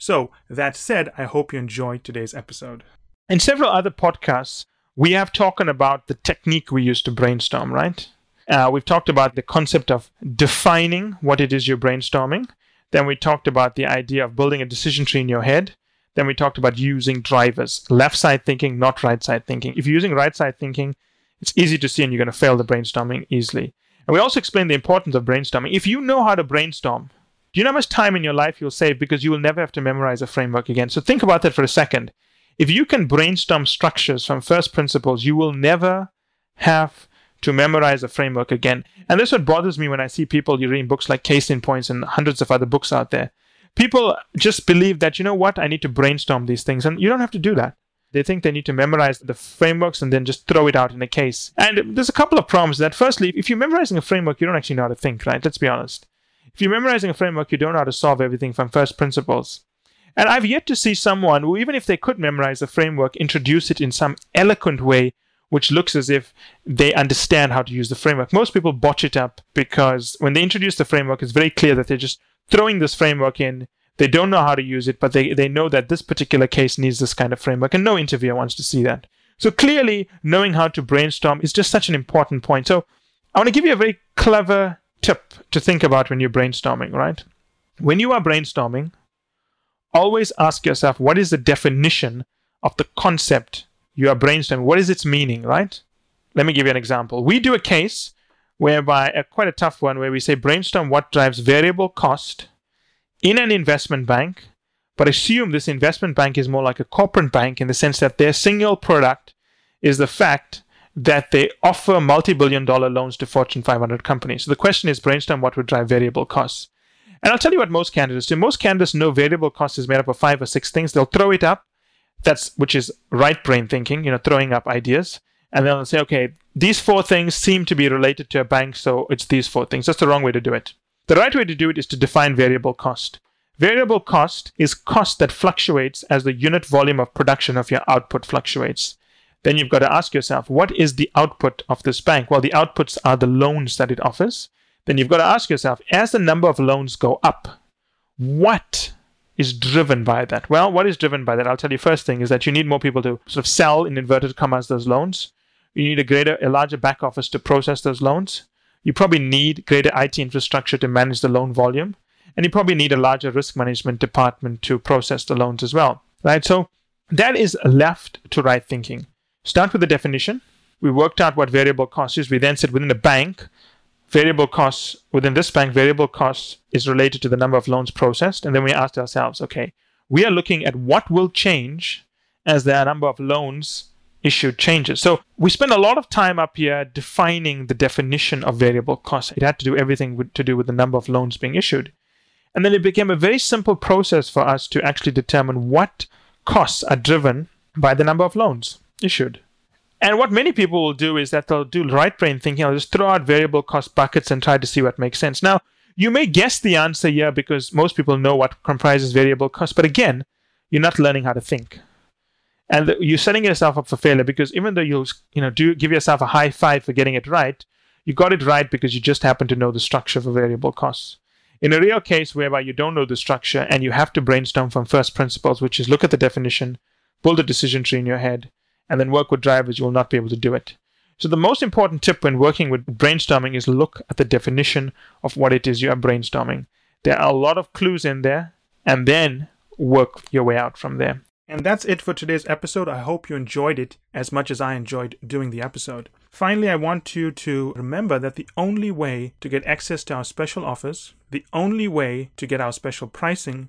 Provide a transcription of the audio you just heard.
So, that said, I hope you enjoyed today's episode. In several other podcasts, we have talked about the technique we use to brainstorm, right? Uh, we've talked about the concept of defining what it is you're brainstorming. Then we talked about the idea of building a decision tree in your head. Then we talked about using drivers, left side thinking, not right side thinking. If you're using right side thinking, it's easy to see and you're going to fail the brainstorming easily. And we also explained the importance of brainstorming. If you know how to brainstorm, do you know how much time in your life you'll save because you will never have to memorize a framework again? So think about that for a second. If you can brainstorm structures from first principles, you will never have to memorize a framework again. And this is what bothers me when I see people reading books like Case in Points and hundreds of other books out there. People just believe that, you know what, I need to brainstorm these things. And you don't have to do that. They think they need to memorize the frameworks and then just throw it out in a case. And there's a couple of problems that. Firstly, if you're memorizing a framework, you don't actually know how to think, right? Let's be honest. If you're memorizing a framework, you don't know how to solve everything from first principles. And I've yet to see someone who, even if they could memorize a framework, introduce it in some eloquent way which looks as if they understand how to use the framework. Most people botch it up because when they introduce the framework, it's very clear that they're just throwing this framework in. They don't know how to use it, but they, they know that this particular case needs this kind of framework, and no interviewer wants to see that. So clearly, knowing how to brainstorm is just such an important point. So I want to give you a very clever tip to think about when you're brainstorming, right? When you are brainstorming, always ask yourself what is the definition of the concept you are brainstorming. What is its meaning, right? Let me give you an example. We do a case whereby, a, quite a tough one, where we say brainstorm what drives variable cost in an investment bank, but assume this investment bank is more like a corporate bank in the sense that their single product is the fact that they offer multi billion dollar loans to Fortune 500 companies. So the question is brainstorm what would drive variable costs. And I'll tell you what most candidates do. Most candidates know variable cost is made up of five or six things. They'll throw it up that's which is right brain thinking, you know, throwing up ideas, and then they'll say, okay, these four things seem to be related to a bank, so it's these four things. That's the wrong way to do it. The right way to do it is to define variable cost. Variable cost is cost that fluctuates as the unit volume of production of your output fluctuates. Then you've got to ask yourself, what is the output of this bank? Well, the outputs are the loans that it offers. Then you've got to ask yourself, as the number of loans go up, what is driven by that? Well, what is driven by that? I'll tell you first thing is that you need more people to sort of sell in inverted commas those loans. You need a greater, a larger back office to process those loans. You probably need greater IT infrastructure to manage the loan volume. And you probably need a larger risk management department to process the loans as well. Right? So that is left to right thinking. Start with the definition. We worked out what variable cost is. We then said within a bank, variable costs within this bank, variable costs is related to the number of loans processed. And then we asked ourselves, okay, we are looking at what will change as the number of loans issued changes. So we spent a lot of time up here defining the definition of variable cost. It had to do everything with, to do with the number of loans being issued. And then it became a very simple process for us to actually determine what costs are driven by the number of loans issued. And what many people will do is that they'll do right brain thinking. I'll just throw out variable cost buckets and try to see what makes sense. Now, you may guess the answer here because most people know what comprises variable cost, but again, you're not learning how to think. And you're setting yourself up for failure because even though you'll you know do give yourself a high five for getting it right, you got it right because you just happen to know the structure for variable costs. In a real case whereby you don't know the structure and you have to brainstorm from first principles, which is look at the definition, build a decision tree in your head, and then work with drivers, you will not be able to do it. So the most important tip when working with brainstorming is look at the definition of what it is you are brainstorming. There are a lot of clues in there, and then work your way out from there. And that's it for today's episode. I hope you enjoyed it as much as I enjoyed doing the episode. Finally, I want you to remember that the only way to get access to our special offers, the only way to get our special pricing,